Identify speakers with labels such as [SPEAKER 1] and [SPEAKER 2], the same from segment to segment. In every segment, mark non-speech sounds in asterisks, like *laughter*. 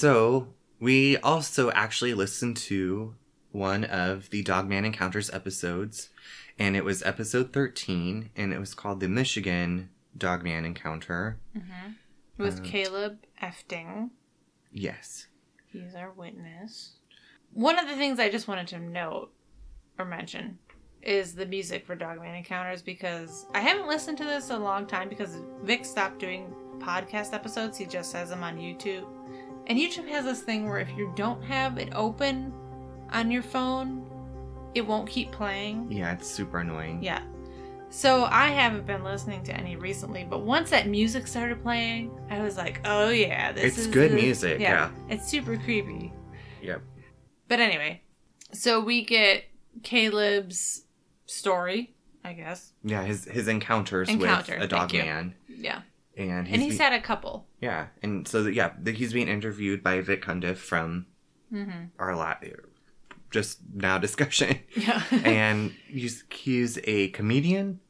[SPEAKER 1] So we also actually listened to one of the Dogman Encounters episodes, and it was episode 13, and it was called the Michigan Dogman Encounter.
[SPEAKER 2] With
[SPEAKER 1] Uh,
[SPEAKER 2] Caleb Efting.
[SPEAKER 1] Yes.
[SPEAKER 2] He's our witness. One of the things I just wanted to note or mention is the music for Dogman Encounters because I haven't listened to this in a long time because Vic stopped doing podcast episodes. He just has them on YouTube. And YouTube has this thing where if you don't have it open on your phone, it won't keep playing.
[SPEAKER 1] Yeah, it's super annoying.
[SPEAKER 2] Yeah. So I haven't been listening to any recently, but once that music started playing, I was like, "Oh yeah, this
[SPEAKER 1] It's
[SPEAKER 2] is
[SPEAKER 1] good music, yeah.
[SPEAKER 2] It's super creepy.
[SPEAKER 1] Yep.
[SPEAKER 2] But anyway, so we get Caleb's story, I guess.
[SPEAKER 1] Yeah, his his encounters
[SPEAKER 2] Encounter,
[SPEAKER 1] with a dog man.
[SPEAKER 2] Yeah.
[SPEAKER 1] And he's,
[SPEAKER 2] and he's
[SPEAKER 1] be-
[SPEAKER 2] had a couple.
[SPEAKER 1] yeah, and so that, yeah, that he's being interviewed by Vic Cundiff from
[SPEAKER 2] Mm-hmm.
[SPEAKER 1] our la- just now *laughs* discussion,
[SPEAKER 2] Yeah. *laughs*
[SPEAKER 1] and he's he's a comedian.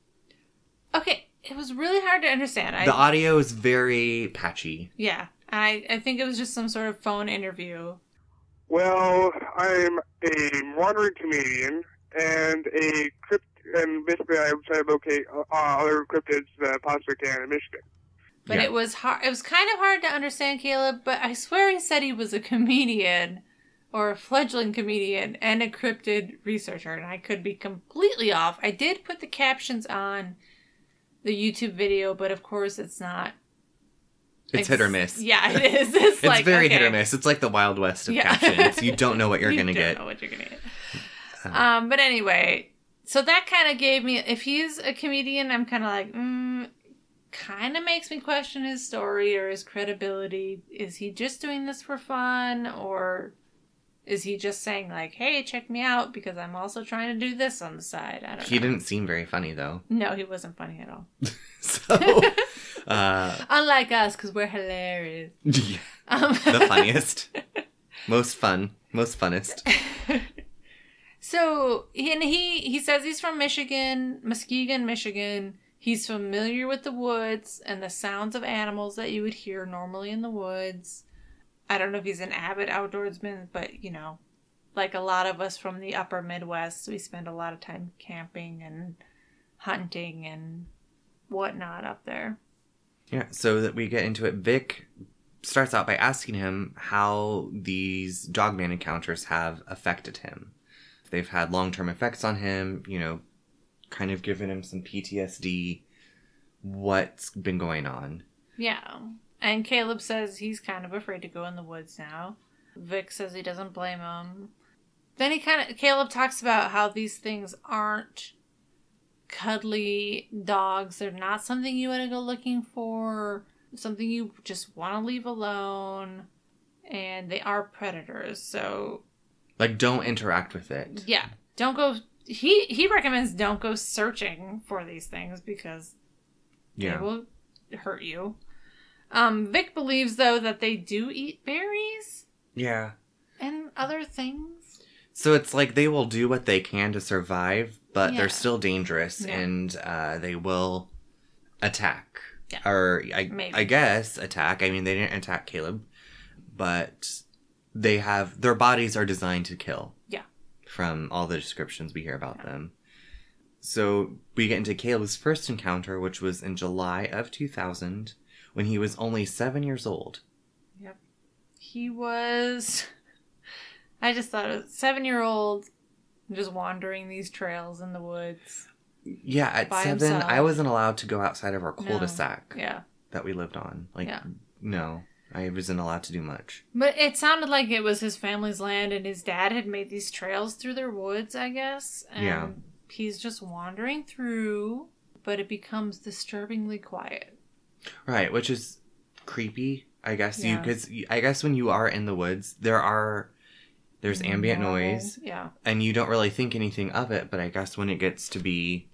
[SPEAKER 2] okay, it was really hard to understand. I
[SPEAKER 1] the audio is very patchy.
[SPEAKER 2] yeah. I I think it was just some sort of phone interview.
[SPEAKER 3] Well, I'm a wandering comedian and a crypt, and basically I try to locate uh, other cryptids that I possibly can in Michigan.
[SPEAKER 2] But
[SPEAKER 1] Yeah.
[SPEAKER 2] it was hard. It was kind of hard to understand Caleb. But I swear he said he was a comedian, or a fledgling comedian, and a cryptid researcher. And I could be completely off. I did put the captions on the YouTube video, but of course it's not.
[SPEAKER 1] It's hit or miss.
[SPEAKER 2] Yeah, it *laughs* is. It's,
[SPEAKER 1] It's
[SPEAKER 2] like,
[SPEAKER 1] very hit or miss. It's like the Wild West of
[SPEAKER 2] Yeah.
[SPEAKER 1] captions. You don't know what you're *laughs*
[SPEAKER 2] You
[SPEAKER 1] gonna
[SPEAKER 2] don't
[SPEAKER 1] get.
[SPEAKER 2] Know what you're gonna get.
[SPEAKER 1] Uh.
[SPEAKER 2] Um, but anyway, so that kind of gave me. If he's a comedian, I'm kind of like, mm, kind of makes me question his story or his credibility. Is he just doing this for fun, or is he just saying like, "Hey, check me out," because I'm also trying to do this on the side? I don't
[SPEAKER 1] He
[SPEAKER 2] know.
[SPEAKER 1] didn't seem very funny though.
[SPEAKER 2] No, he wasn't funny at all. *laughs*
[SPEAKER 1] So, *laughs* uh,
[SPEAKER 2] Unlike us, because we're hilarious. *laughs*
[SPEAKER 1] yeah,
[SPEAKER 2] Um,
[SPEAKER 1] the funniest, most fun, most funnest.
[SPEAKER 2] So and he he says he's from Michigan, Muskegon, Michigan. He's familiar with the woods and the sounds of animals that you would hear normally in the woods. I don't know if he's an avid outdoorsman, but you know, like a lot of us from the upper Midwest, we spend a lot of time camping and hunting and whatnot up there.
[SPEAKER 1] Yeah, so that we get into it, Vic starts out by asking him how these dogman encounters have affected him. They've had long term effects on him, you know, kind of given him some PTSD, what's been going on.
[SPEAKER 2] Yeah. And Caleb says he's kind of afraid to go in the woods now. Vic says he doesn't blame him. Then he kind of Caleb talks about how these things aren't cuddly dogs. They're not something you want to go looking for, something you just want to leave alone. And they are predators. So,
[SPEAKER 1] Like, don't interact with it.
[SPEAKER 2] yeah, don't go he he recommends don't go searching for these things because
[SPEAKER 1] Yeah.
[SPEAKER 2] they will hurt you. Um, Vic believes though that they do eat berries
[SPEAKER 1] Yeah.
[SPEAKER 2] and other things.
[SPEAKER 1] So it's like they will do what they can to survive, but
[SPEAKER 2] Yeah.
[SPEAKER 1] they're still dangerous
[SPEAKER 2] Yeah.
[SPEAKER 1] and uh, they will attack.
[SPEAKER 2] Yeah.
[SPEAKER 1] Or I,
[SPEAKER 2] Maybe.
[SPEAKER 1] I guess attack. I mean, they didn't attack Caleb, but they have their bodies are designed to kill. From all the descriptions we hear about them. So we get into Caleb's first encounter, which was in July of 2000, when he was only seven years old. Yep.
[SPEAKER 2] He was. *laughs* I just thought a seven year old just wandering these trails in the woods.
[SPEAKER 1] Yeah, at seven,
[SPEAKER 2] himself.
[SPEAKER 1] I wasn't allowed to go outside of our cul-de-sac.
[SPEAKER 2] Yeah.
[SPEAKER 1] that we lived on. Like,
[SPEAKER 2] Yeah.
[SPEAKER 1] no, I wasn't allowed to do much.
[SPEAKER 2] But it sounded like it was his family's land and his dad had made these trails through their woods, I guess. And
[SPEAKER 1] Yeah.
[SPEAKER 2] he's just wandering through, but it becomes disturbingly quiet.
[SPEAKER 1] Right, which is creepy. I guess you because I guess when you are in the woods, there are there's ambient noise,
[SPEAKER 2] Yeah.
[SPEAKER 1] and you don't really think anything of it. But I guess when it gets to be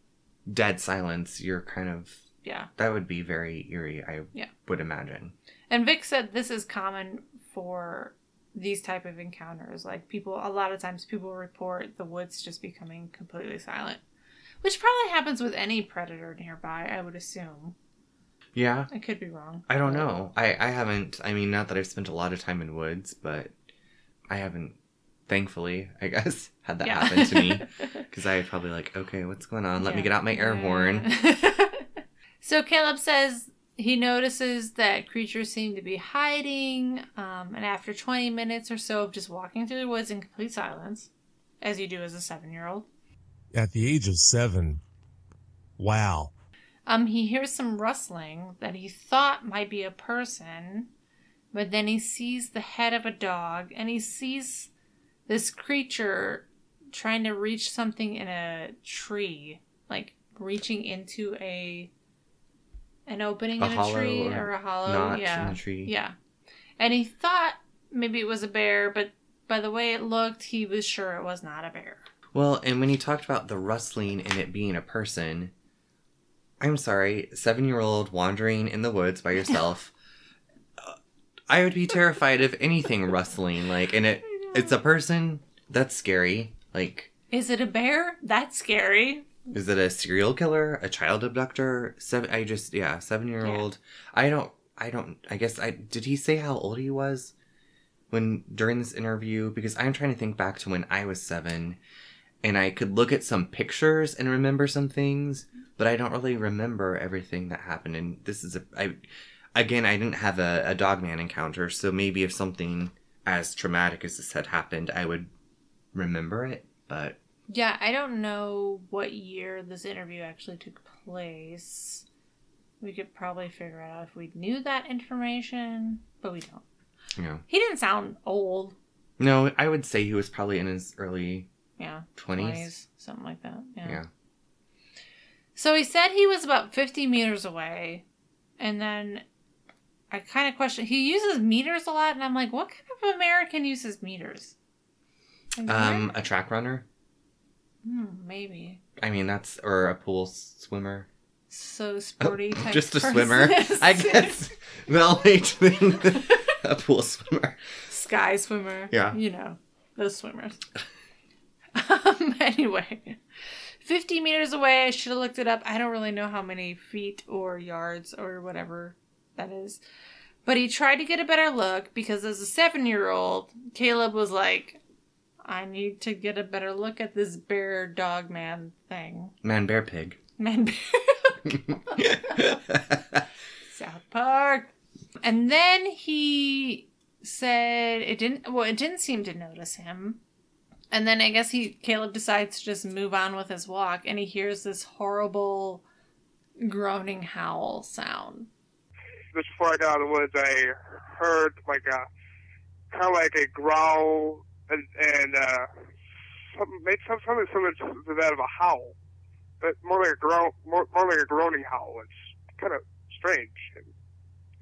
[SPEAKER 1] dead silence, you're kind of
[SPEAKER 2] Yeah.
[SPEAKER 1] that would be very eerie. I
[SPEAKER 2] Yeah.
[SPEAKER 1] would imagine.
[SPEAKER 2] And Vic said this is common for these type of encounters. Like people, a lot of times people report the woods just becoming completely silent, which probably happens with any predator nearby. I would assume.
[SPEAKER 1] Yeah.
[SPEAKER 2] I could be wrong.
[SPEAKER 1] I don't know. I, I haven't, I mean, not that I've spent a lot of time in woods, but I haven't, thankfully, I *laughs* guess, had that happen to me. *laughs* Because I probably like, okay, what's going on? Let me get out my air horn. *laughs*
[SPEAKER 2] So Caleb says he notices that creatures seem to be hiding, um, and after 20 minutes or so of just walking through the woods in complete silence, as you do as a seven year old,
[SPEAKER 4] At the age of seven, wow.
[SPEAKER 2] um, he hears some rustling that he thought might be a person, but then he sees the head of a dog and he sees this creature trying to reach something in a tree, like reaching into a an opening
[SPEAKER 1] A
[SPEAKER 2] in a tree
[SPEAKER 1] or
[SPEAKER 2] or a hollow, yeah,
[SPEAKER 1] in the tree.
[SPEAKER 2] yeah. And he thought maybe it was a bear, but by the way it looked, he was sure it was not a bear.
[SPEAKER 1] Well, and when he talked about the rustling and it being a person, I'm sorry, seven year old wandering in the woods by yourself, *laughs* I would be terrified of anything rustling. Like, and it, it's a person. That's scary. Like,
[SPEAKER 2] Is it a bear? That's scary.
[SPEAKER 1] Is it a serial killer, a child abductor? Seven. I just yeah, seven year old. I don't. I don't. I guess I did. He say how old he was when during this interview? Because I'm trying to think back to when I was seven, and I could look at some pictures and remember some things, but I don't really remember everything that happened. And this is a. I again, I didn't have a, a dog man encounter, so maybe if something as traumatic as this had happened, I would remember it. But
[SPEAKER 2] Yeah, I don't know what year this interview actually took place. We could probably figure out if we knew that information, but we don't.
[SPEAKER 1] know,
[SPEAKER 2] He didn't sound old.
[SPEAKER 1] no, I would say he was probably in his early
[SPEAKER 2] Yeah.
[SPEAKER 1] 20s.
[SPEAKER 2] something like that. Yeah.
[SPEAKER 1] Yeah.
[SPEAKER 2] So he said he was about 50 meters away. And then I kind of question he uses meters a lot. And I'm like, what kind of American uses meters? Like,
[SPEAKER 1] Um, a track runner.
[SPEAKER 2] Hmm, maybe.
[SPEAKER 1] I mean, that's or a pool swimmer.
[SPEAKER 2] So sporty type.
[SPEAKER 1] Oh, Just a
[SPEAKER 2] person.
[SPEAKER 1] swimmer, *laughs* I guess. the only thing, a pool swimmer.
[SPEAKER 2] Sky swimmer.
[SPEAKER 1] Yeah.
[SPEAKER 2] You know, those swimmers. *laughs* um, anyway, 50 meters away. I should have looked it up. I don't really know how many feet or yards or whatever that is. But he tried to get a better look because as a seven year old, Caleb was like, I need to get a better look at this bear dog man thing.
[SPEAKER 1] Man, bear, pig.
[SPEAKER 2] Man bear. *laughs* South Park. And then he said it didn't well, it didn't seem to notice him. And then I guess he Caleb decides to just move on with his walk and he hears this horrible groaning howl sound.
[SPEAKER 3] Just before I got out of the woods, I heard like a kind of like a growl and, and uh, something, maybe some, something similar to that of a howl, but more like a groan, more, more like a groaning howl. It's kind of strange. And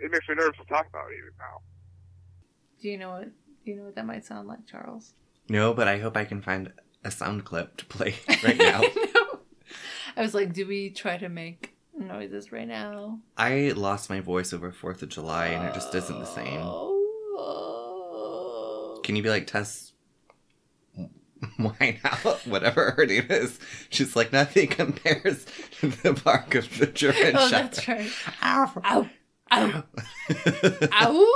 [SPEAKER 3] it makes me nervous to talk about it even now.
[SPEAKER 2] Do you know what do you know what that might sound like, Charles?
[SPEAKER 1] no, but I hope I can find a sound clip to play *laughs* right now.
[SPEAKER 2] no. I was like, do we try to make noises right now?
[SPEAKER 1] I lost my voice over Fourth of July, and it just isn't the same.
[SPEAKER 2] Oh.
[SPEAKER 1] Can you be like Tess? *laughs* Wine out, whatever her name is. She's like nothing compares to the bark of the German *laughs*
[SPEAKER 2] Oh,
[SPEAKER 1] Shepherd.
[SPEAKER 2] that's right.
[SPEAKER 1] Ow.
[SPEAKER 2] Ow. Ow. *laughs* Ow.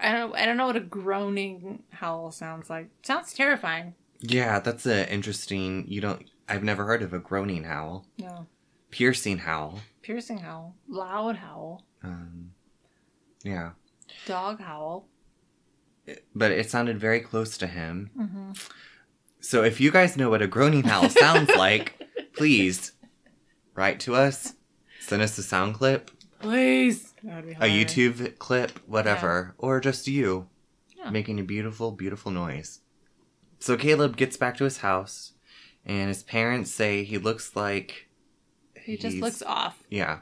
[SPEAKER 2] I don't I don't know what a groaning howl sounds like. Sounds terrifying.
[SPEAKER 1] yeah, that's an interesting. You don't. I've never heard of a groaning howl,
[SPEAKER 2] No.
[SPEAKER 1] piercing howl.
[SPEAKER 2] Piercing howl. Loud howl.
[SPEAKER 1] Um, yeah,
[SPEAKER 2] Dog howl.
[SPEAKER 1] But it sounded very close to him.
[SPEAKER 2] Mm-hmm.
[SPEAKER 1] So if you guys know what a groaning howl sounds *laughs* like, please write to us. Send us a sound clip,
[SPEAKER 2] Please.
[SPEAKER 1] A. YouTube clip, whatever, or just you
[SPEAKER 2] Yeah.
[SPEAKER 1] making a beautiful, beautiful noise. So Caleb gets back to his house, and his parents say he looks like
[SPEAKER 2] He just looks off.
[SPEAKER 1] yeah.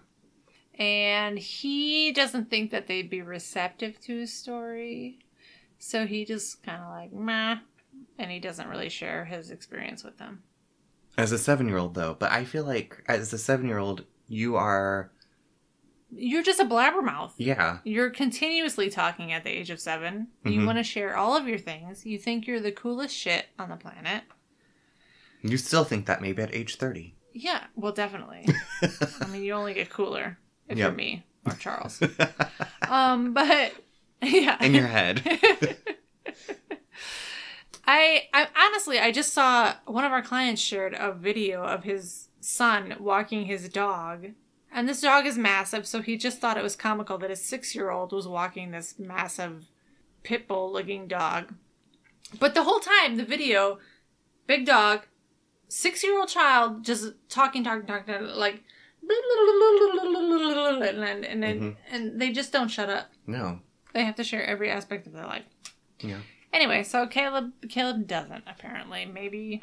[SPEAKER 2] And he doesn't think that they'd be receptive to his story. So he just kind of like, meh. And he doesn't really share his experience with them.
[SPEAKER 1] As a seven year old, though, but I feel like as a seven year old, you are,
[SPEAKER 2] You're just a blabbermouth.
[SPEAKER 1] yeah,
[SPEAKER 2] You're continuously talking at the age of 7 You
[SPEAKER 1] Mhm.
[SPEAKER 2] want to share all of your things. You think you're the coolest shit on the planet.
[SPEAKER 1] you still think that maybe at age 30.
[SPEAKER 2] Yeah, well, definitely. *laughs* I mean, you only get cooler if
[SPEAKER 1] Yep.
[SPEAKER 2] you're me or Charles. *laughs* um, but *laughs* yeah,
[SPEAKER 1] In your head. *laughs*
[SPEAKER 2] I, I honestly, I just saw one of our clients shared a video of his son walking his dog, and this dog is massive. So he just thought it was comical that his six-year-old was walking this massive pit bull-looking dog. But the whole time, the video, big dog, six-year-old child just talking, talking, talking, like. *laughs* And, and, and,
[SPEAKER 1] Mhm.
[SPEAKER 2] and they just don't shut up.
[SPEAKER 1] No.
[SPEAKER 2] They have to share every aspect of their life.
[SPEAKER 1] Yeah.
[SPEAKER 2] Anyway, so Caleb Caleb doesn't apparently. Maybe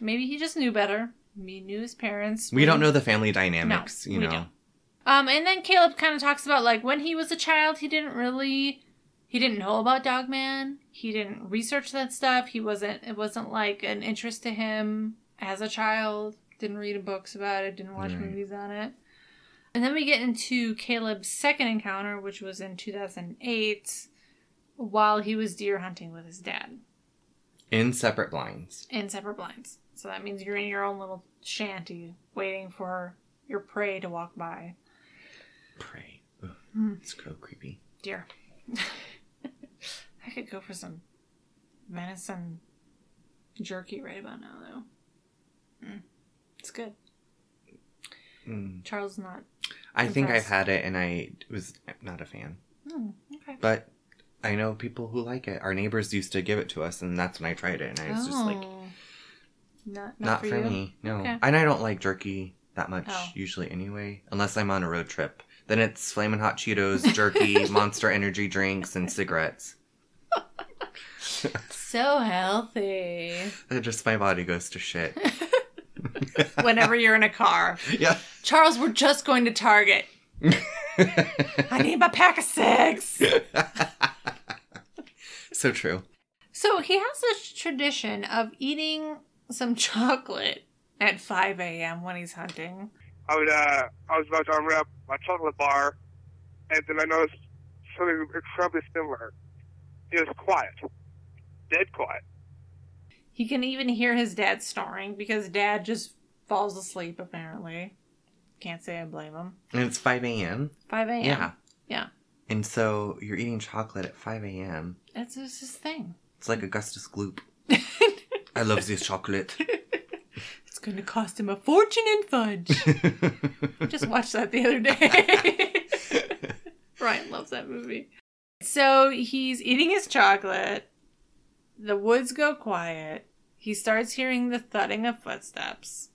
[SPEAKER 2] maybe he just knew better. He knew his parents.
[SPEAKER 1] We don't know the family dynamics, you
[SPEAKER 2] we
[SPEAKER 1] know.
[SPEAKER 2] don't. Um, and then Caleb kind of talks about like when he was a child, he didn't really, he didn't know about Dogman. He didn't research that stuff. He wasn't. It wasn't like an interest to him as a child. Didn't read books about it. Didn't watch movies on it. And then we get into Caleb's second encounter, which was in 2008, while he was deer hunting with his dad
[SPEAKER 1] In separate blinds.
[SPEAKER 2] in separate blinds. So that means you're in your own little shanty waiting for your prey to walk by.
[SPEAKER 1] Pray. Ugh,
[SPEAKER 2] Hmm.
[SPEAKER 1] It's so creepy.
[SPEAKER 2] Deer. *laughs* I could go for some venison jerky right about now, though. Mm. It's good.
[SPEAKER 1] Mm.
[SPEAKER 2] Charles is not.
[SPEAKER 1] I think I've had it and I was not a fan.
[SPEAKER 2] Mm, okay.
[SPEAKER 1] But I know people who like it. Our neighbors used to give it to us, and that's when I tried it, and I was just like,
[SPEAKER 2] Oh. not, not,
[SPEAKER 1] not,
[SPEAKER 2] for,
[SPEAKER 1] for, me. No.
[SPEAKER 2] Okay.
[SPEAKER 1] And I don't like jerky that much
[SPEAKER 2] Oh.
[SPEAKER 1] usually anyway, unless I'm on a road trip. Then it's flaming hot Cheetos, *laughs* jerky, Monster Energy drinks, and cigarettes. *laughs*
[SPEAKER 2] So healthy. *laughs*
[SPEAKER 1] Just my body goes to shit. *laughs*
[SPEAKER 2] Whenever you're in a car,
[SPEAKER 1] yeah.
[SPEAKER 2] Charles, we're just going to Target. *laughs* I need my pack of cigs.
[SPEAKER 1] so true.
[SPEAKER 2] So he has this tradition of eating some chocolate at 5 a.m. when he's hunting.
[SPEAKER 3] I would uh I was about to unwrap my chocolate bar, and then I noticed something incredibly similar. It was quiet, dead quiet.
[SPEAKER 2] He can even hear his dad snoring because dad just falls asleep, apparently. Can't say I blame him.
[SPEAKER 1] And it's 5 a.m.
[SPEAKER 2] 5 a.m.
[SPEAKER 1] Yeah.
[SPEAKER 2] Yeah.
[SPEAKER 1] And so you're eating chocolate at 5 a.m.
[SPEAKER 2] That's just his thing.
[SPEAKER 1] It's like Augustus Gloop. *laughs* I love this chocolate. *laughs*
[SPEAKER 2] It's going to cost him a fortune in fudge. *laughs* Just watched that the other day. Ryan loves that movie. So he's eating his chocolate. The woods go quiet. He starts hearing the thudding of footsteps.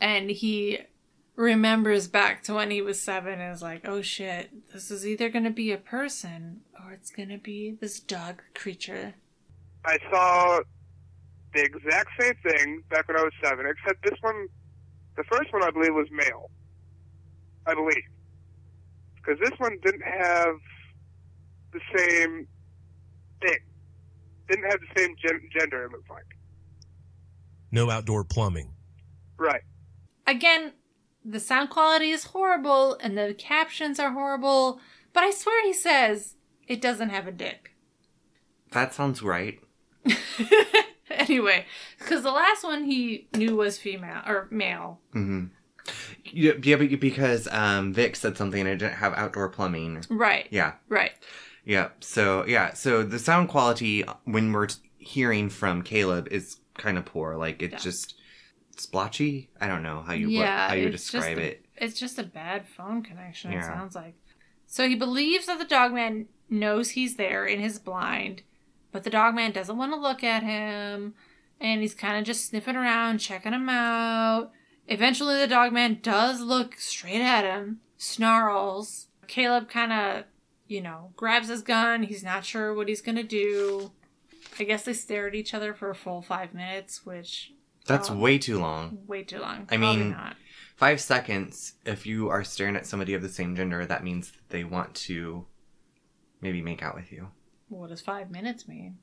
[SPEAKER 2] And he remembers back to when he was seven and is like, oh shit, this is either going to be a person or it's going to be this dog creature.
[SPEAKER 3] I saw the exact same thing back when I was seven, except this one, the first one I believe was male. I believe. Because this one didn't have the same thing. Didn't have the same gen- gender, it looks like.
[SPEAKER 4] No outdoor plumbing.
[SPEAKER 3] Right.
[SPEAKER 2] Again, the sound quality is horrible and the captions are horrible, but I swear he says it doesn't have a dick.
[SPEAKER 1] that sounds right. *laughs*
[SPEAKER 2] anyway, because the last one he knew was female or male.
[SPEAKER 1] Mm-hmm. Yeah, yeah, but because um, Vic said something and it didn't have outdoor plumbing.
[SPEAKER 2] Right,
[SPEAKER 1] Yeah,
[SPEAKER 2] right.
[SPEAKER 1] yeah. So yeah, so the sound quality when we're hearing from Caleb is kind of poor. Like it's
[SPEAKER 2] Yeah.
[SPEAKER 1] just splotchy. I don't know how you
[SPEAKER 2] Yeah,
[SPEAKER 1] what, how you describe
[SPEAKER 2] a-
[SPEAKER 1] it.
[SPEAKER 2] It's just a bad phone connection, it sounds like. So he believes that the dogman knows he's there in his blind, but the dogman doesn't want to look at him, and he's kind of just sniffing around, checking him out. Eventually, the dogman does look straight at him, snarls. Caleb kind of, you know, grabs his gun. He's not sure what he's going to do. I guess they stare at each other for a full five minutes, which
[SPEAKER 1] That's
[SPEAKER 2] Oh.
[SPEAKER 1] way too long.
[SPEAKER 2] way too long.
[SPEAKER 1] I
[SPEAKER 2] Probably
[SPEAKER 1] mean-
[SPEAKER 2] not.
[SPEAKER 1] Five seconds. If you are staring at somebody of the same gender, that means that they want to maybe make out with you.
[SPEAKER 2] What does five minutes mean?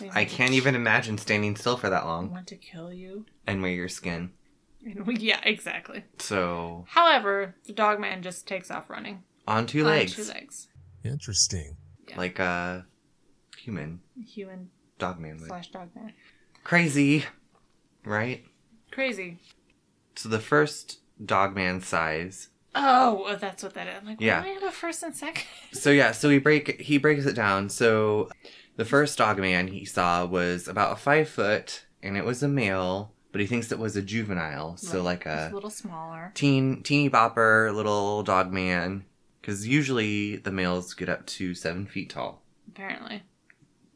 [SPEAKER 2] They
[SPEAKER 1] I can't even imagine standing still for that long
[SPEAKER 2] want to kill you.
[SPEAKER 1] and wear your skin.
[SPEAKER 2] And we- yeah, exactly.
[SPEAKER 1] So
[SPEAKER 2] However, the dog man just takes off running.
[SPEAKER 1] on two
[SPEAKER 2] On
[SPEAKER 1] legs,
[SPEAKER 2] two legs.
[SPEAKER 4] Interesting.
[SPEAKER 2] Yeah.
[SPEAKER 1] like a human
[SPEAKER 2] Human
[SPEAKER 1] dog man would.
[SPEAKER 2] slash dog man.
[SPEAKER 1] Crazy, right?
[SPEAKER 2] Crazy.
[SPEAKER 1] So the first dogman size.
[SPEAKER 2] Oh, oh, that's what that is. I'm like,
[SPEAKER 1] Yeah.
[SPEAKER 2] why do I have a first and second?
[SPEAKER 1] So yeah, so he break he breaks it down. So the first dogman he saw was about five foot, and it was a male, but he thinks it was a juvenile. So
[SPEAKER 2] Right.
[SPEAKER 1] like a
[SPEAKER 2] a little smaller.
[SPEAKER 1] teen teeny bopper little dog man because usually the males get up to seven feet tall
[SPEAKER 2] Apparently,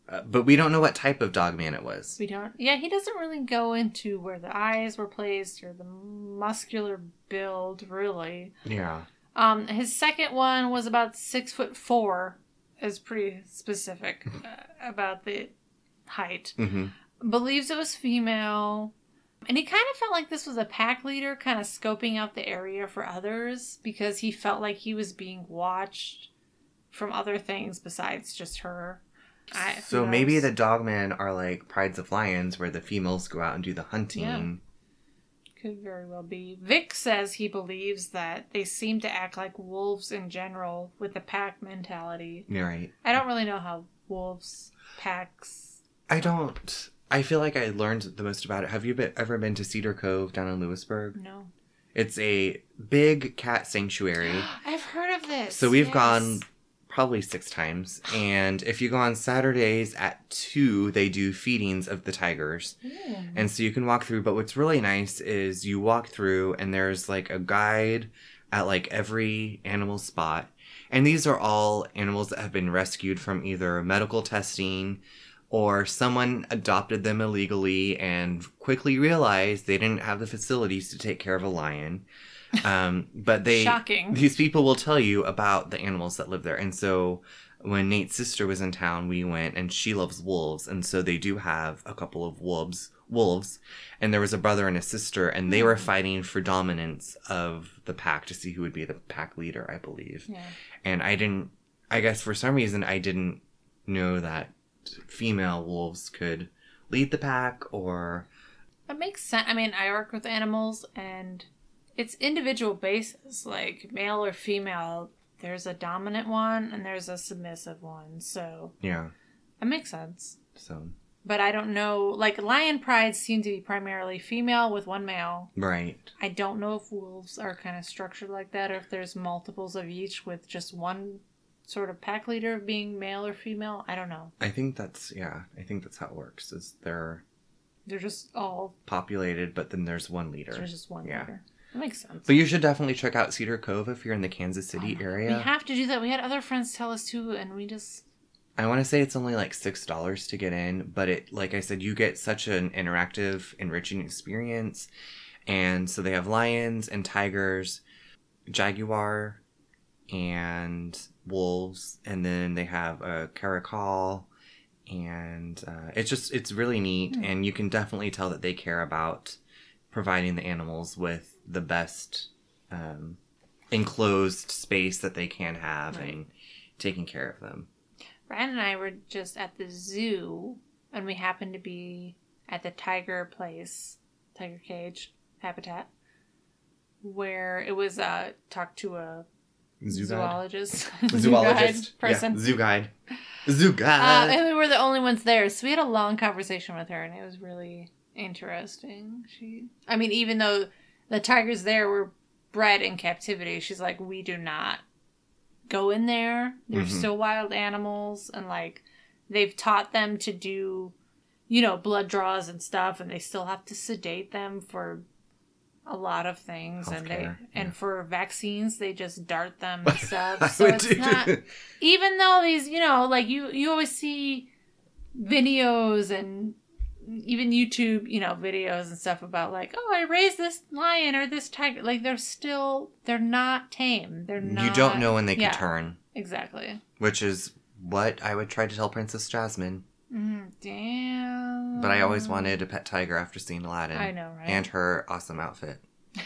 [SPEAKER 1] uh, but we don't know what type of dog man it was
[SPEAKER 2] we don't. Yeah, he doesn't really go into where the eyes were placed or the muscular build. Really,
[SPEAKER 1] yeah
[SPEAKER 2] um, his second one was about six foot four. Is pretty specific uh, about the height.
[SPEAKER 1] hmm
[SPEAKER 2] believes it was female. And he kind of felt like this was a pack leader kind of scoping out the area for others because he felt like he was being watched from other things besides just her. I,
[SPEAKER 1] so maybe the dogmen are like prides of lions where the females go out and do the hunting
[SPEAKER 2] Yeah. could very well be. Vic says he believes that they seem to act like wolves in general with the pack mentality.
[SPEAKER 1] You're right
[SPEAKER 2] I don't really know how wolves packs.
[SPEAKER 1] i don't i feel like i learned the most about it have you been, ever been to cedar cove down in Louisburg
[SPEAKER 2] No,
[SPEAKER 1] it's a big cat sanctuary *gasps*
[SPEAKER 2] I've heard of this.
[SPEAKER 1] So we've
[SPEAKER 2] yes.
[SPEAKER 1] gone probably six times. And if you go on Saturdays at two, they do feedings of the tigers.
[SPEAKER 2] Ooh.
[SPEAKER 1] And so you can walk through. But what's really nice is you walk through and there's like a guide at like every animal spot. And these are all animals that have been rescued from either medical testing or someone adopted them illegally and quickly realized they didn't have the facilities to take care of a lion. Um, but they
[SPEAKER 2] Shocking.
[SPEAKER 1] these people will tell you about the animals that live there. And so when Nate's sister was in town, we went and she loves wolves. And so they do have a couple of wolves, wolves. And there was a brother and a sister and they were fighting for dominance of the pack to see who would be the pack leader, I believe.
[SPEAKER 2] Yeah.
[SPEAKER 1] And I didn't, I guess for some reason, I didn't know that female wolves could lead the pack or,
[SPEAKER 2] That makes sense. I mean, I work with animals and it's individual basis, like male or female. There's a dominant one and there's a submissive one. So
[SPEAKER 1] yeah.
[SPEAKER 2] that makes sense.
[SPEAKER 1] So,
[SPEAKER 2] But I don't know. Like lion prides seem to be primarily female with one male.
[SPEAKER 1] right.
[SPEAKER 2] I don't know if wolves are kind of structured like that or if there's multiples of each with just one sort of pack leader being male or female. I don't know.
[SPEAKER 1] I think that's, yeah, I think that's how it works is they're
[SPEAKER 2] They're just all
[SPEAKER 1] populated, but then there's one leader.
[SPEAKER 2] there's just one
[SPEAKER 1] Yeah.
[SPEAKER 2] leader. That makes sense.
[SPEAKER 1] But you should definitely check out Cedar Cove if you're in the Kansas City
[SPEAKER 2] Oh,
[SPEAKER 1] area.
[SPEAKER 2] We have to do that. We had other friends tell us too, and we just
[SPEAKER 1] I want to say it's only like six dollars to get in, but it, like I said, you get such an interactive, enriching experience. And so they have lions and tigers, jaguar, and wolves, and then they have a caracal, and uh, it's just it's really neat,
[SPEAKER 2] Hmm.
[SPEAKER 1] and you can definitely tell that they care about providing the animals with the best um, enclosed space that they can have
[SPEAKER 2] Right.
[SPEAKER 1] and taking care of them.
[SPEAKER 2] Ryan and I were just at the zoo, and we happened to be at the tiger place, tiger cage habitat, where it was uh talked to a
[SPEAKER 1] Zoo guide?
[SPEAKER 2] zoologist, *laughs* zoo
[SPEAKER 1] zoologist
[SPEAKER 2] guide person.
[SPEAKER 1] yeah, zoo guide zoo
[SPEAKER 2] Uh,
[SPEAKER 1] guide
[SPEAKER 2] and we were the only ones there, so we had a long conversation with her, and it was really interesting. She, I mean, even though the tigers there were bred in captivity, she's like, we do not go in there. They're
[SPEAKER 1] Mhm.
[SPEAKER 2] still wild animals, and like they've taught them to do, you know, blood draws and stuff, and they still have to sedate them for a lot of things. And they
[SPEAKER 1] Healthcare,
[SPEAKER 2] and for vaccines they just dart them *laughs* and stuff. So it's
[SPEAKER 1] do-
[SPEAKER 2] not even though these you know like you you always see videos and even youtube you know videos and stuff about like oh i raised this lion or this tiger. Like they're still they're not tame. They're not
[SPEAKER 1] you don't know when they can
[SPEAKER 2] yeah,
[SPEAKER 1] turn.
[SPEAKER 2] exactly.
[SPEAKER 1] Which is what i would try to tell princess jasmine.
[SPEAKER 2] Mm, damn.
[SPEAKER 1] But i always wanted a pet tiger after seeing aladdin
[SPEAKER 2] i know right?
[SPEAKER 1] and her awesome outfit. *laughs*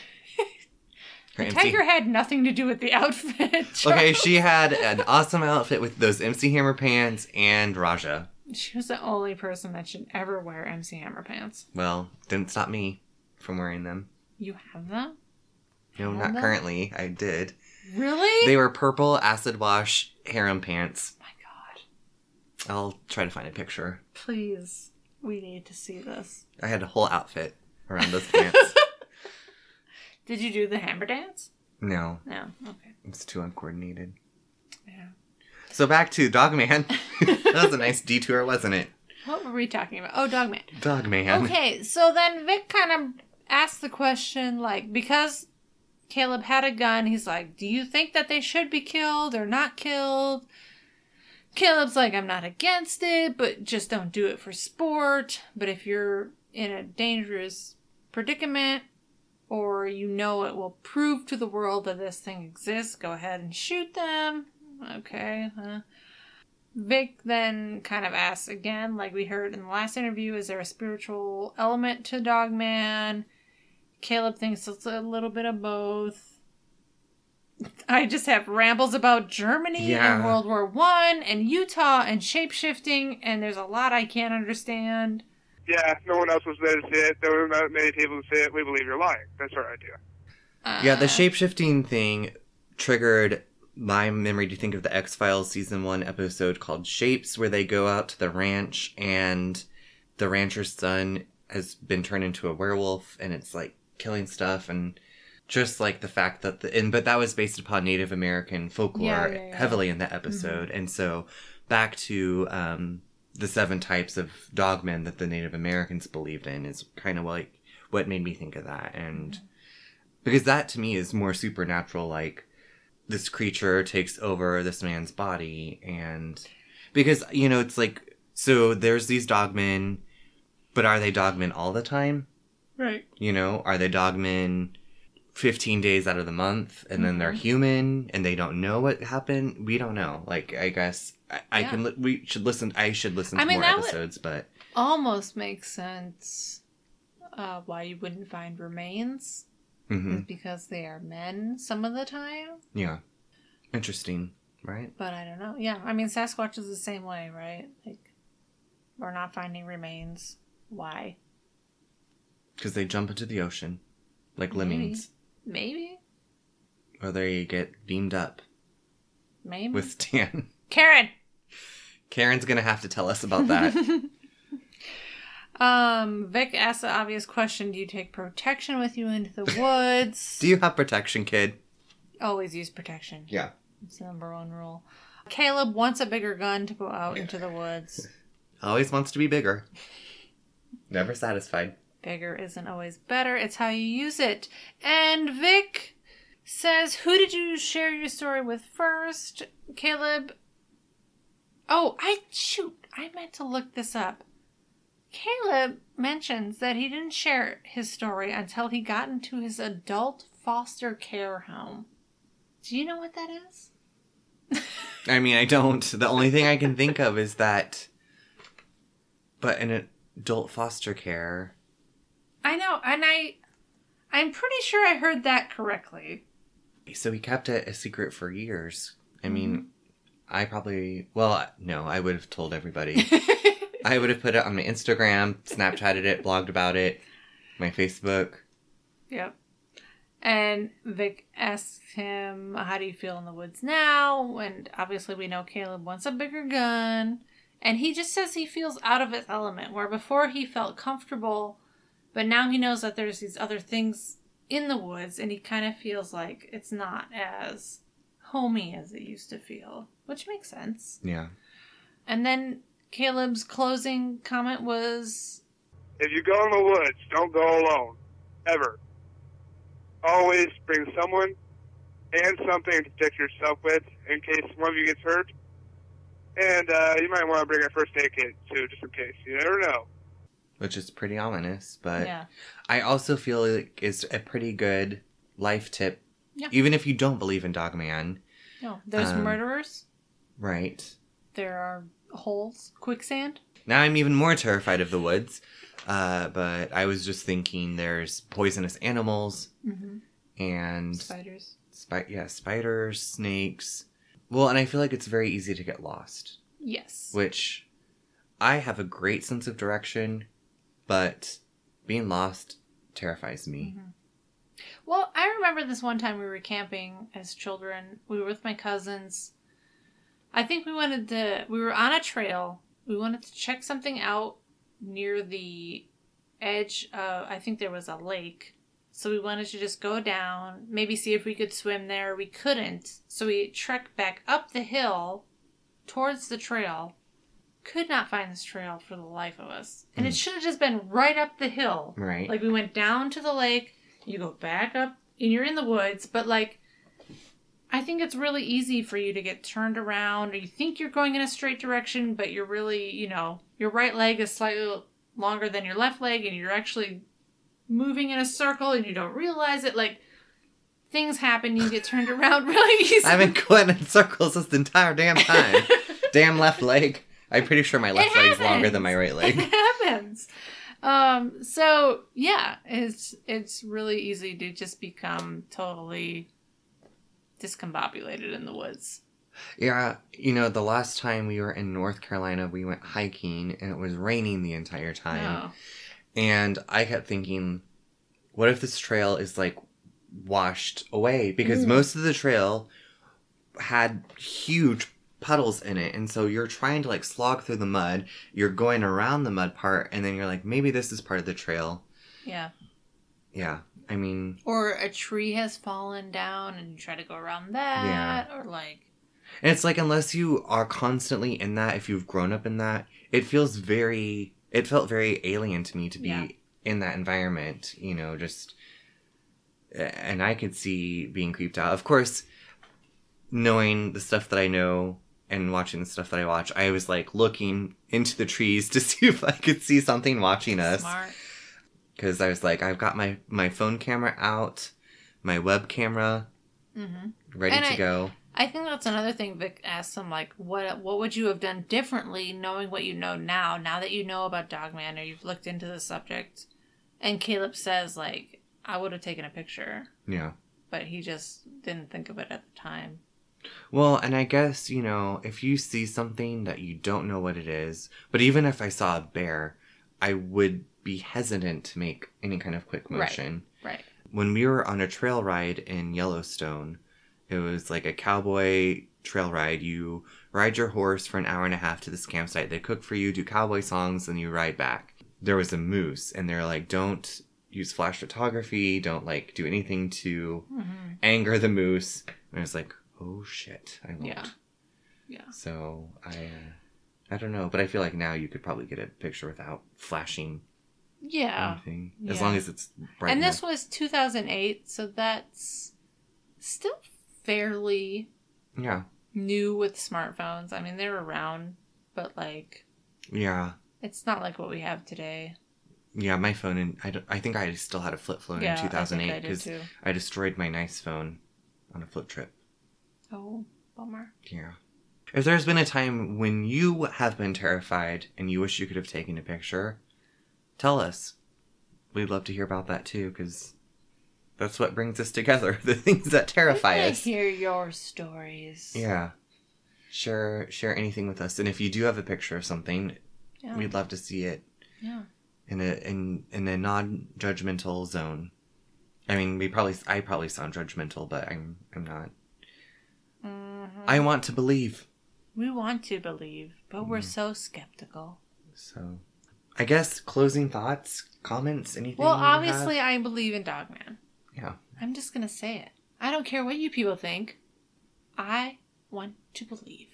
[SPEAKER 1] Her
[SPEAKER 2] the
[SPEAKER 1] MC
[SPEAKER 2] tiger had nothing to do with the outfit *laughs*
[SPEAKER 1] okay she had an awesome outfit with those mc hammer pants and Rajah
[SPEAKER 2] she was the only person that should ever wear mc hammer pants
[SPEAKER 1] well didn't stop me from wearing them
[SPEAKER 2] you have them
[SPEAKER 1] no
[SPEAKER 2] Have
[SPEAKER 1] not
[SPEAKER 2] them?
[SPEAKER 1] currently i did
[SPEAKER 2] really
[SPEAKER 1] they were purple acid wash harem pants
[SPEAKER 2] my god
[SPEAKER 1] i'll try to find a picture
[SPEAKER 2] Please, we need to see this.
[SPEAKER 1] I had a whole outfit around those pants. *laughs*
[SPEAKER 2] Did you do the hammer dance?
[SPEAKER 1] No,
[SPEAKER 2] No. Okay.
[SPEAKER 1] it's too uncoordinated.
[SPEAKER 2] Yeah.
[SPEAKER 1] So back to Dogman. *laughs* that was a nice detour, wasn't it?
[SPEAKER 2] What were we talking about? Oh, Dogman.
[SPEAKER 1] Dogman.
[SPEAKER 2] Okay, so then Vic kind of asked the question, like, because Caleb had a gun, he's like, Do you think that they should be killed or not killed? Caleb's like, I'm not against it, but just don't do it for sport. But if you're in a dangerous predicament or you know it will prove to the world that this thing exists, go ahead and shoot them. Okay. huh. Vic then kind of asks again, like we heard in the last interview, is there a spiritual element to Dogman? Caleb thinks it's a little bit of both. I just have rambles about Germany
[SPEAKER 1] Yeah.
[SPEAKER 2] and World War One and Utah and shapeshifting, and there's a lot I can't understand.
[SPEAKER 3] Yeah, no one else was there to see it. There were not many people to see it. We believe you're lying. That's our idea.
[SPEAKER 2] Uh,
[SPEAKER 1] Yeah, the shapeshifting thing triggered my memory to think of the X Files season one episode called Shapes, where they go out to the ranch and the rancher's son has been turned into a werewolf and it's like killing stuff and just like the fact that the and but that was based upon Native American folklore
[SPEAKER 2] Yeah, yeah, yeah.
[SPEAKER 1] heavily in that episode. And so back to um the seven types of dogmen that the Native Americans believed in is kind of like what made me think of that and because that to me is more supernatural like this creature takes over this man's body and because you know it's like so there's these dogmen but are they dogmen all the time
[SPEAKER 2] right.
[SPEAKER 1] you know are they dogmen 15 days out of the month and then they're
[SPEAKER 2] Mhm.
[SPEAKER 1] human and they don't know what happened we don't know like i guess i, I
[SPEAKER 2] Yeah.
[SPEAKER 1] can li- we should listen i should listen to
[SPEAKER 2] I mean,
[SPEAKER 1] more episodes but
[SPEAKER 2] Almost makes sense. Uh, why you wouldn't find remains
[SPEAKER 1] mhm,
[SPEAKER 2] is because they are men some of the time.
[SPEAKER 1] yeah interesting right
[SPEAKER 2] But I don't know. Yeah, I mean Sasquatch is the same way, right? Like we're not finding remains. Why?
[SPEAKER 1] because they jump into the ocean like
[SPEAKER 2] Maybe. Maybe.
[SPEAKER 1] or they get beamed up
[SPEAKER 2] Maybe.
[SPEAKER 1] with *laughs* Stan.
[SPEAKER 2] Karen.
[SPEAKER 1] Karen's gonna have to tell us about that. *laughs*
[SPEAKER 2] um, Vic asks the obvious question: Do you take protection with you into the *laughs* woods?
[SPEAKER 1] Do you have protection, kid?
[SPEAKER 2] Always use protection.
[SPEAKER 1] Yeah.
[SPEAKER 2] It's the number one rule. Caleb wants a bigger gun to go out into the woods. *laughs*
[SPEAKER 1] Always wants to be bigger. Never satisfied.
[SPEAKER 2] Bigger isn't always better, it's how you use it. And Vic says, Who did you share your story with first? Caleb. Oh, I shoot, I meant to look this up. Caleb mentions that he didn't share his story until he got into his adult foster care home. Do you know what that is?
[SPEAKER 1] I mean, I don't. The only thing I can think of is that. But in adult foster care.
[SPEAKER 2] I know, and I I'm pretty sure I heard that correctly.
[SPEAKER 1] So he kept it a secret for years. I mean, mm-hmm. I probably. Well, no, I would have told everybody. *laughs* I would have put it on my Instagram, Snapchatted it, blogged about it, my Facebook.
[SPEAKER 2] Yep. And Vic asks him, How do you feel in the woods now? And obviously, we know Caleb wants a bigger gun. And he just says he feels out of his element, where before he felt comfortable, but now he knows that there's these other things in the woods, and he kind of feels like it's not as homey as it used to feel, which makes sense.
[SPEAKER 1] Yeah.
[SPEAKER 2] And then Caleb's closing comment was,
[SPEAKER 3] If you go in the woods, don't go alone. Ever. Always bring someone and something to protect yourself with in case one of you gets hurt. And uh, you might want to bring a first aid kit too, just in case. You never know.
[SPEAKER 1] Which is pretty ominous, but.
[SPEAKER 2] Yeah.
[SPEAKER 1] I also feel like it's a pretty good life tip.
[SPEAKER 2] Yeah.
[SPEAKER 1] Even if you don't believe in Dogman,
[SPEAKER 2] No, there's
[SPEAKER 1] Um,
[SPEAKER 2] murderers.
[SPEAKER 1] right?
[SPEAKER 2] There are holes, quicksand.
[SPEAKER 1] Now I'm even more terrified of the woods. Uh, but I was just thinking there's poisonous animals
[SPEAKER 2] Mm-hmm.
[SPEAKER 1] and
[SPEAKER 2] Spiders.
[SPEAKER 1] spi- yeah, spiders, snakes. Well, and I feel like it's very easy to get lost,
[SPEAKER 2] Yes.
[SPEAKER 1] which I have a great sense of direction, but being lost terrifies me.
[SPEAKER 2] Mhm. Well, I remember this one time we were camping as children. We were with my cousins. I think we wanted to. We were on a trail. We wanted to check something out near the edge. Of, I think there was a lake So we wanted to just go down, maybe see if we could swim there. We couldn't. So we trekked back up the hill towards the trail. Could not find this trail for the life of us. And it hmm. should have just been right up the hill.
[SPEAKER 1] Right.
[SPEAKER 2] Like we went down to the lake, you go back up, and you're in the woods, but like I think it's really easy for you to get turned around or you think you're going in a straight direction, but you're really, you know, your right leg is slightly longer than your left leg and you're actually moving in a circle and you don't realize it. Like things happen, you get turned around *laughs* really easy.
[SPEAKER 1] I've been going in circles this entire damn time. *laughs* damn left leg. I'm pretty sure my left
[SPEAKER 2] It
[SPEAKER 1] leg's longer than my right leg. *laughs*
[SPEAKER 2] it happens. Um, so yeah, it's it's really easy to just become totally discombobulated in the woods.
[SPEAKER 1] Yeah, you know, the last time we were in North Carolina, we went hiking and it was raining the entire time.
[SPEAKER 2] Oh.
[SPEAKER 1] And I kept thinking, what if this trail is like washed away? Because
[SPEAKER 2] Mm.
[SPEAKER 1] most of the trail had huge puddles in it. And so you're trying to like slog through the mud, you're going around the mud part, and then you're like, maybe this is part of the trail.
[SPEAKER 2] Yeah.
[SPEAKER 1] Yeah. I mean,
[SPEAKER 2] Or a tree has fallen down and you try to go around that. Or like
[SPEAKER 1] And it's like unless you are constantly in that, if you've grown up in that, it feels very it felt very alien to me to be
[SPEAKER 2] Yeah.
[SPEAKER 1] in that environment, you know, just and I could see being creeped out. Of course, knowing the stuff that I know and watching the stuff that I watch, I was like looking into the trees *laughs* to see if I could see something watching us
[SPEAKER 2] smart.
[SPEAKER 1] Because I was like I've got my my phone camera out, my web camera
[SPEAKER 2] hmm
[SPEAKER 1] ready
[SPEAKER 2] And
[SPEAKER 1] to
[SPEAKER 2] I-
[SPEAKER 1] go.
[SPEAKER 2] I think that's another thing Vic asked him like what what would you have done differently knowing what you know now, now that you know about Dogman or you've looked into the subject. And Caleb says like I would have taken a picture,
[SPEAKER 1] Yeah.
[SPEAKER 2] but he just didn't think of it at the time.
[SPEAKER 1] Well, and I guess, you know, if you see something that you don't know what it is, but even if I saw a bear, I would be hesitant to make any kind of quick motion.
[SPEAKER 2] Right. right.
[SPEAKER 1] When we were on a trail ride in Yellowstone, it was like a cowboy trail ride. You ride your horse for an hour and a half to this campsite. They cook for you, do cowboy songs, and you ride back. There was a moose, and they're like, don't use flash photography, don't like do anything to
[SPEAKER 2] hmm
[SPEAKER 1] anger the moose. And I was like, oh shit, I won't.
[SPEAKER 2] Yeah. Yeah.
[SPEAKER 1] So I, uh, I don't know, but I feel like now you could probably get a picture without flashing
[SPEAKER 2] Yeah.
[SPEAKER 1] anything, as long as it's bright.
[SPEAKER 2] and this
[SPEAKER 1] enough.
[SPEAKER 2] was 2008, so that's still fairly
[SPEAKER 1] yeah,
[SPEAKER 2] new with smartphones. I mean, they're around, but like
[SPEAKER 1] yeah,
[SPEAKER 2] it's not like what we have today.
[SPEAKER 1] yeah. My phone, and I, I think I still had a flip phone
[SPEAKER 2] yeah,
[SPEAKER 1] in 2008
[SPEAKER 2] I I
[SPEAKER 1] because. I destroyed my nice phone on a flip trip.
[SPEAKER 2] Oh, bummer.
[SPEAKER 1] Yeah. If there's been a time when you have been terrified and you wish you could have taken a picture, tell us. We'd love to hear about that too, because that's what brings us together *laughs* the things that terrify
[SPEAKER 2] I
[SPEAKER 1] us.
[SPEAKER 2] hear your stories.
[SPEAKER 1] Yeah. Share share anything with us. And if you do have a picture of something,
[SPEAKER 2] Yeah.
[SPEAKER 1] we'd love to see it
[SPEAKER 2] yeah.
[SPEAKER 1] in a in in a non judgmental zone. I mean, we probably I probably sound judgmental, but I'm I'm not.
[SPEAKER 2] Mhm.
[SPEAKER 1] I want to believe.
[SPEAKER 2] we want to believe, but we're
[SPEAKER 1] Mm.
[SPEAKER 2] so skeptical.
[SPEAKER 1] So, I guess closing thoughts, comments, anything.
[SPEAKER 2] Well,
[SPEAKER 1] you have?
[SPEAKER 2] obviously, I believe in Dogman.
[SPEAKER 1] Yeah.
[SPEAKER 2] I'm just gonna say it. I don't care what you people think. I want to believe.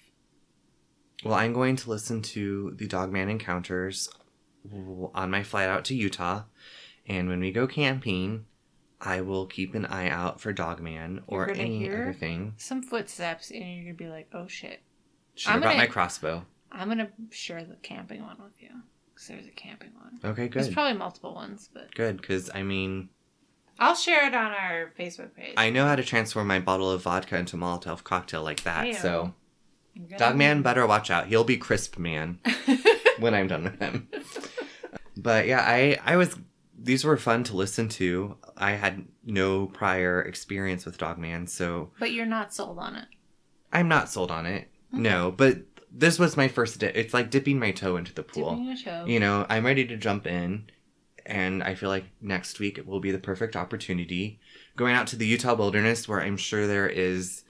[SPEAKER 1] Well, I'm going to listen to the Dogman Encounters on my flight out to Utah, and when we go camping, I will keep an eye out for Dogman or any other thing.
[SPEAKER 2] Some footsteps, and you're gonna be like, "Oh shit!"
[SPEAKER 1] Have
[SPEAKER 2] I'm gonna-
[SPEAKER 1] my crossbow.
[SPEAKER 2] I'm gonna share the camping one with you because there's a camping one.
[SPEAKER 1] Okay, good.
[SPEAKER 2] There's probably multiple ones, but
[SPEAKER 1] Good, because I mean,
[SPEAKER 2] I'll share it on our Facebook page.
[SPEAKER 1] I know how to transform my bottle of vodka into a Molotov cocktail like that.
[SPEAKER 2] Hey-o.
[SPEAKER 1] So, Dogman better watch out. He'll be crisp man *laughs* when I'm done with him. But yeah, I I was these were fun to listen to. I had no prior experience with Dogman, so
[SPEAKER 2] but you're not sold on it.
[SPEAKER 1] I'm not sold on it. No, but this was my first dip. It's like dipping my toe into the pool.
[SPEAKER 2] Dipping your toe.
[SPEAKER 1] You know, I'm ready to jump in, and I feel like next week will be the perfect opportunity. Going out to the Utah wilderness, where I'm sure there is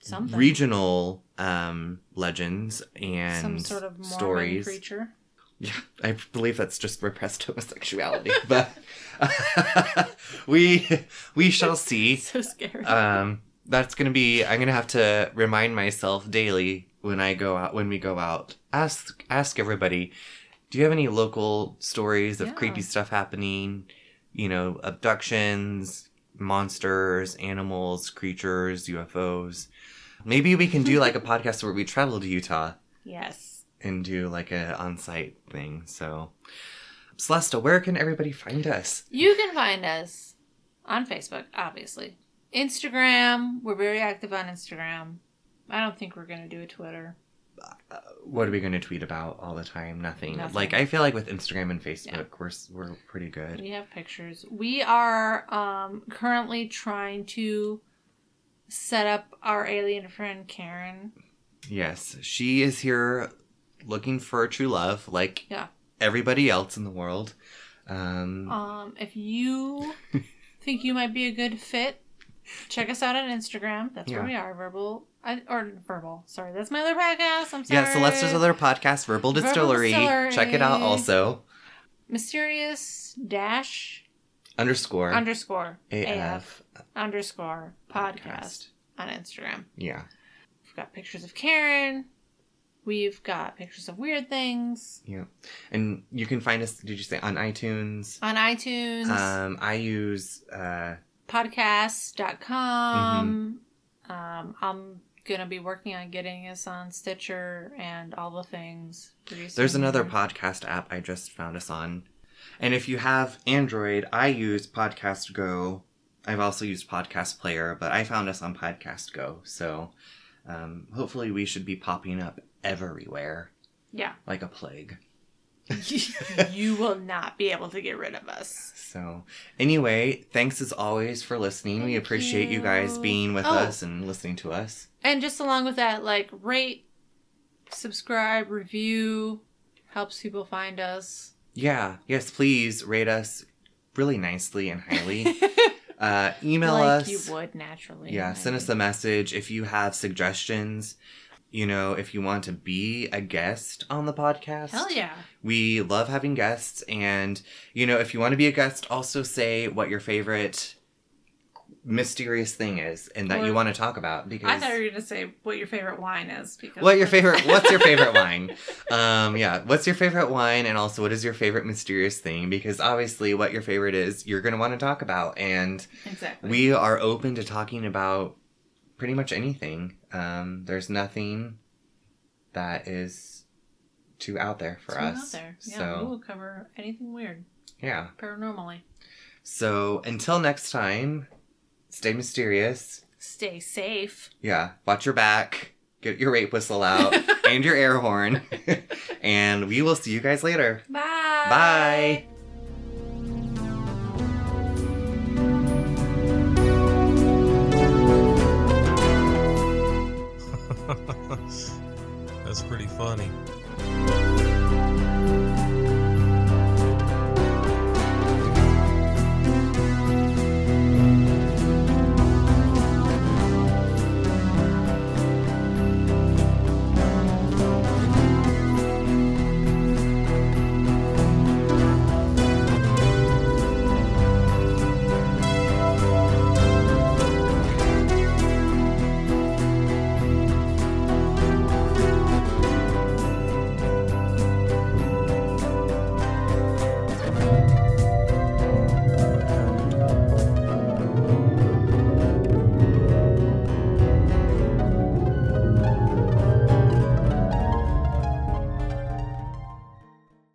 [SPEAKER 2] Something.
[SPEAKER 1] regional um, legends and
[SPEAKER 2] Some sort of Mormon
[SPEAKER 1] stories.
[SPEAKER 2] creature.
[SPEAKER 1] Yeah, I believe that's just repressed homosexuality, but *laughs* we we shall see. *laughs*
[SPEAKER 2] So scary.
[SPEAKER 1] Um, that's gonna be. I'm gonna have to remind myself daily when I go out. When we go out, ask ask everybody. Do you have any local stories of
[SPEAKER 2] Yeah.
[SPEAKER 1] creepy stuff happening? You know, abductions, monsters, animals, creatures, UFOs. Maybe we can do like a *laughs* podcast where we travel to Utah
[SPEAKER 2] yes.
[SPEAKER 1] and do like a on-site thing. So, Celesta, where can everybody find us?
[SPEAKER 2] You can find us on Facebook, obviously. Instagram. We're very active on Instagram. I don't think we're gonna do a Twitter.
[SPEAKER 1] What are we going to tweet about all the time? Nothing.
[SPEAKER 2] Nothing.
[SPEAKER 1] Like I feel like with Instagram and Facebook,
[SPEAKER 2] Yeah.
[SPEAKER 1] we're we're pretty good.
[SPEAKER 2] We have pictures. We are um, currently trying to set up our alien friend Karen.
[SPEAKER 1] Yes, she is here looking for true love, like
[SPEAKER 2] Yeah.
[SPEAKER 1] everybody else in the world. Um,
[SPEAKER 2] Um, if you *laughs* think you might be a good fit, check us out on Instagram. That's
[SPEAKER 1] Yeah.
[SPEAKER 2] where we are. Verbal I, or verbal. Sorry, that's my other podcast. I'm sorry.
[SPEAKER 1] yeah, Celesta's other podcast, Verbal
[SPEAKER 2] Verbal
[SPEAKER 1] Distillery.
[SPEAKER 2] Distillery.
[SPEAKER 1] Check it out also.
[SPEAKER 2] mysterious dash
[SPEAKER 1] Underscore
[SPEAKER 2] underscore
[SPEAKER 1] AF
[SPEAKER 2] AF underscore podcast on Instagram.
[SPEAKER 1] Yeah.
[SPEAKER 2] We've got pictures of Karen. We've got pictures of weird things
[SPEAKER 1] Yeah. And you can find us, did you say, on iTunes?
[SPEAKER 2] on iTunes,
[SPEAKER 1] Um, I use, uh,
[SPEAKER 2] podcasts.com.
[SPEAKER 1] Mm-hmm.
[SPEAKER 2] Um, I'm going to be working on getting us on Stitcher and all the things.
[SPEAKER 1] there's another
[SPEAKER 2] here.
[SPEAKER 1] podcast app I just found us on. And if you have Android, I use Podcast Go. I've also used Podcast Player, but I found us on Podcast Go. So um, hopefully we should be popping up everywhere
[SPEAKER 2] Yeah.
[SPEAKER 1] like a plague. *laughs*
[SPEAKER 2] you will not be able to get rid of us.
[SPEAKER 1] So, anyway, thanks as always for listening. we appreciate you. guys being with
[SPEAKER 2] Oh.
[SPEAKER 1] us and listening to us.
[SPEAKER 2] And just along with that, like rate, subscribe, review helps people find us.
[SPEAKER 1] Yeah, yes, please rate us really nicely and highly. *laughs* uh, email
[SPEAKER 2] like
[SPEAKER 1] us.
[SPEAKER 2] you would naturally.
[SPEAKER 1] Yeah, send us a message if you have suggestions. You know, if you want to be a guest on the podcast.
[SPEAKER 2] Hell yeah.
[SPEAKER 1] We love having guests. And, you know, if you want to be a guest, also say what your favorite mysterious thing is and that
[SPEAKER 2] Or-
[SPEAKER 1] you want to talk about. Because
[SPEAKER 2] I thought you were gonna say what your favorite wine is because
[SPEAKER 1] what your favorite what's your favorite *laughs* wine um yeah what's your favorite wine and also what is your favorite mysterious thing because obviously what your favorite is you're going to want to talk about and
[SPEAKER 2] exactly.
[SPEAKER 1] we are open to talking about pretty much anything um there's nothing that is too out there for
[SPEAKER 2] Too
[SPEAKER 1] us
[SPEAKER 2] there. Yeah,
[SPEAKER 1] so
[SPEAKER 2] we will cover anything weird
[SPEAKER 1] yeah
[SPEAKER 2] paranormally.
[SPEAKER 1] so until next time stay mysterious
[SPEAKER 2] Stay safe.
[SPEAKER 1] Yeah, watch your back, get your rape whistle out, *laughs* and your air horn. *laughs* and we will see you guys later.
[SPEAKER 2] Bye.
[SPEAKER 1] Bye.
[SPEAKER 4] That's pretty funny.